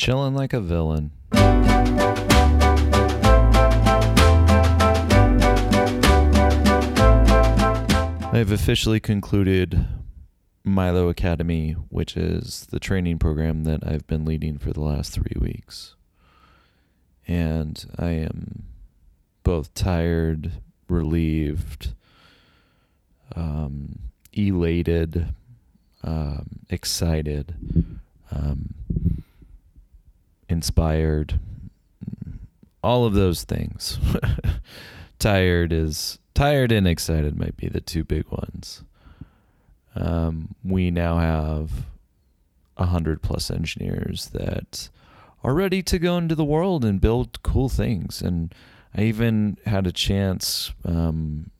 Chilling like a villain. I have officially concluded Milo Academy, which is the training program that I've been leading for the last three weeks. And I am both tired, relieved, um, elated, um, excited, um, inspired, all of those things. tired is tired and excited might be the two big ones. Um, we now have a hundred plus engineers that are ready to go into the world and build cool things. And I even had a chance um,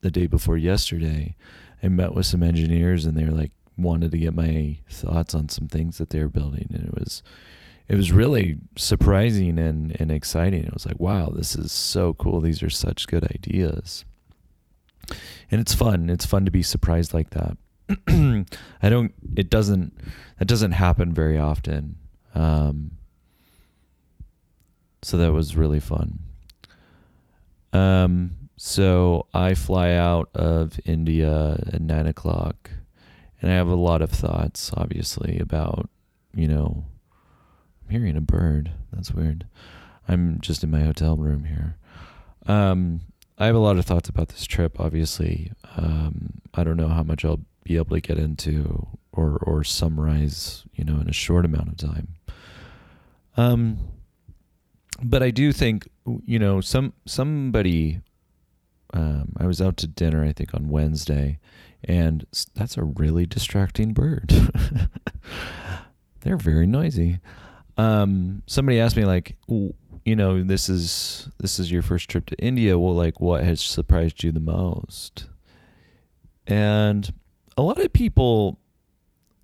the day before yesterday. I met with some engineers, and they were like wanted to get my thoughts on some things that they're building, and it was it was really surprising and, and exciting. It was like, wow, this is so cool. These are such good ideas. And it's fun. It's fun to be surprised like that. I don't, it doesn't, that doesn't happen very often. Um, so that was really fun. Um, so I fly out of India at nine o'clock and I have a lot of thoughts, obviously, about, you know, hearing a bird. That's weird. I'm just in my hotel room here. Um, I have a lot of thoughts about this trip. Obviously, um, I don't know how much I'll be able to get into or or summarize, you know, in a short amount of time. Um, but I do think, you know, some somebody. Um, I was out to dinner, I think, on Wednesday, and that's a really distracting bird. They're very noisy um, somebody asked me like, you know, this is this is your first trip to India. Well, like, what has surprised you the most? And a lot of people,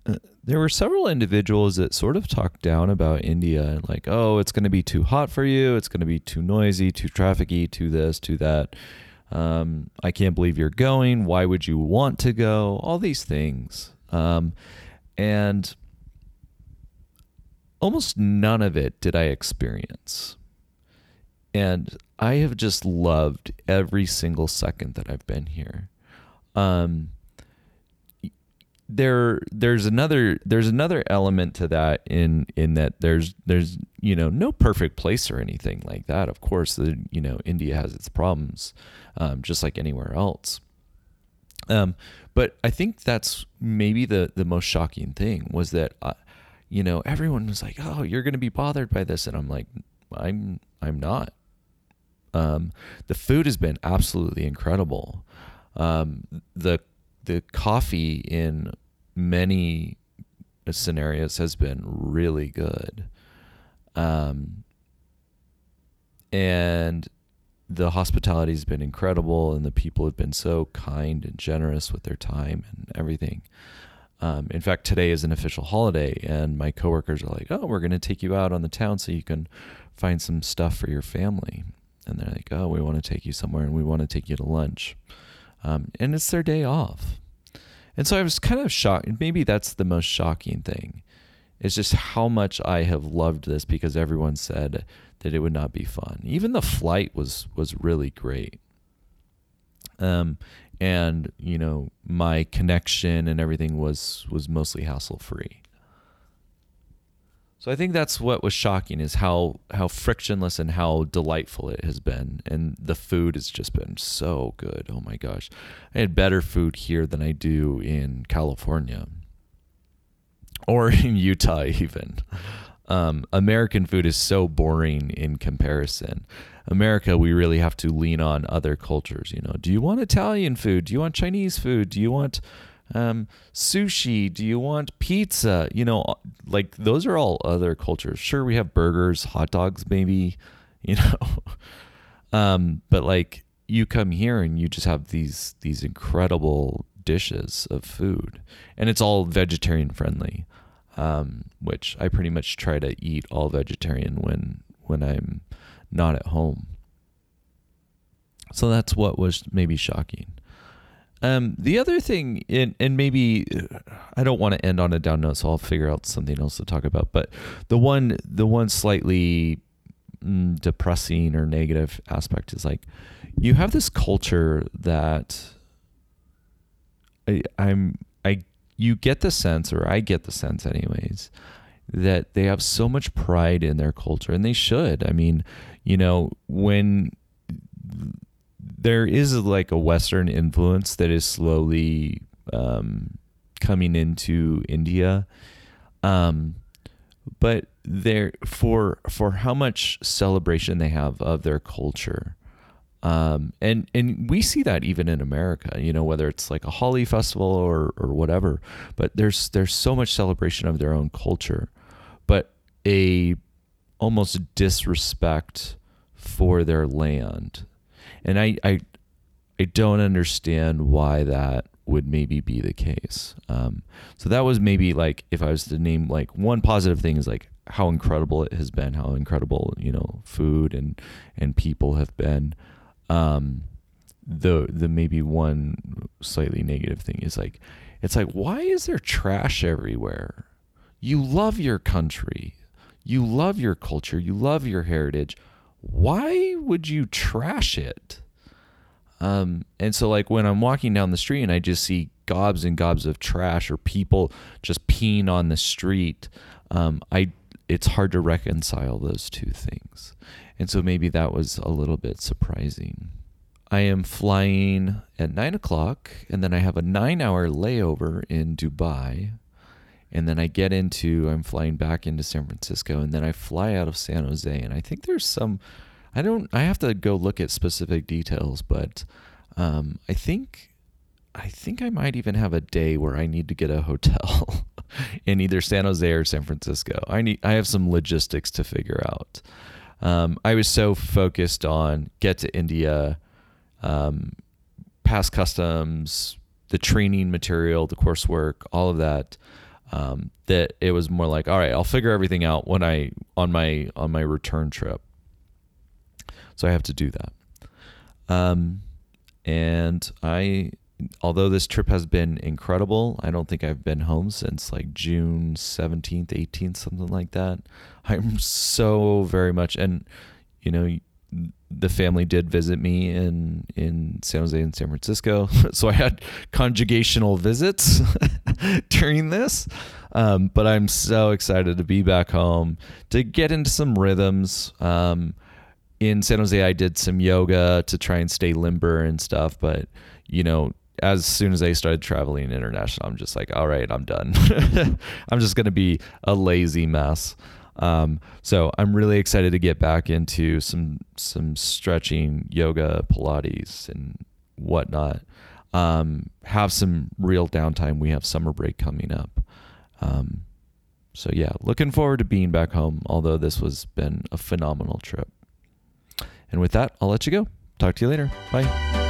uh, there were several individuals that sort of talked down about India and like, oh, it's going to be too hot for you. It's going to be too noisy, too trafficy, too this, too that. Um, I can't believe you're going. Why would you want to go? All these things. Um, and almost none of it did I experience. And I have just loved every single second that I've been here. Um, there there's another there's another element to that in in that there's there's you know no perfect place or anything like that of course the you know india has its problems um, just like anywhere else um, but i think that's maybe the the most shocking thing was that I, you know, everyone was like, "Oh, you're going to be bothered by this," and I'm like, "I'm I'm not." Um, the food has been absolutely incredible. Um, the the coffee in many scenarios has been really good. Um, and the hospitality has been incredible, and the people have been so kind and generous with their time and everything. Um, in fact, today is an official holiday, and my coworkers are like, "Oh, we're going to take you out on the town so you can find some stuff for your family." And they're like, "Oh, we want to take you somewhere, and we want to take you to lunch." Um, and it's their day off, and so I was kind of shocked. Maybe that's the most shocking thing, is just how much I have loved this because everyone said that it would not be fun. Even the flight was was really great. Um, and you know my connection and everything was was mostly hassle free so i think that's what was shocking is how how frictionless and how delightful it has been. And the food has just been so good. Oh my gosh. I had better food here than i do in california. Or in utah even um, american food is so boring in comparison America, we really have to lean on other cultures. You know, do you want Italian food? Do you want Chinese food? Do you want um, sushi? Do you want pizza? You know, like those are all other cultures. Sure, we have burgers, hot dogs, maybe, you know, um, but like you come here and you just have these these incredible dishes of food, and it's all vegetarian friendly. Um, which I pretty much try to eat all vegetarian when when I'm not at home. So that's what was maybe shocking. Um, the other thing, and, and maybe I don't want to end on a down note, so I'll figure out something else to talk about. But the one, the one slightly mm, depressing or negative aspect is like you have this culture that I, I'm, you get the sense, or I get the sense, anyways, that they have so much pride in their culture, and they should. I mean, you know, when there is like a Western influence that is slowly um, coming into India. Um, but there for for how much celebration they have of their culture. Um, and and we see that even in America, you know, whether it's like a Holi festival or or whatever. But there's there's so much celebration of their own culture, but a almost disrespect for their land and I, I, I don't understand why that would maybe be the case. Um, so that was maybe like if I was to name like one positive thing is like how incredible it has been, how incredible you know food and and people have been. Um, the the maybe one slightly negative thing is like it's like why is there trash everywhere? You love your country, you love your culture, you love your heritage why would you trash it? Um, and so like when I'm walking down the street and I just see gobs and gobs of trash or people just peeing on the street, um, I it's hard to reconcile those two things. And so maybe that was a little bit surprising. I am flying at nine o'clock, and then I have a nine hour layover in Dubai. And then I get into, I'm flying back into San Francisco, and then I fly out of San Jose. And I think there's some I don't. I have to go look at specific details, but um, I think I think I might even have a day where I need to get a hotel in either San Jose or San Francisco. I need. I have some logistics to figure out. Um, I was so focused on get to India, um, pass customs, the training material, the coursework, all of that. Um, that it was more like, all right, I'll figure everything out when I on my on my return trip. So I have to do that. Um, and I, although this trip has been incredible, I don't think I've been home since like June 17th, 18th, something like that. I'm so very much, and you know, the family did visit me in in San Jose and San Francisco, so I had conjugational visits during this. Um, but I'm so excited to be back home to get into some rhythms. Um, in San Jose, I did some yoga to try and stay limber and stuff. But, you know, as soon as I started traveling international, I'm just like, all right, I'm done. I'm just going to be a lazy mess. Um, so I'm really excited to get back into some some stretching, yoga, Pilates, and whatnot. Um, have some real downtime. We have summer break coming up. Um, so yeah, looking forward to being back home. Although this was been a phenomenal trip. And with that, I'll let you go. Talk to you later. Bye.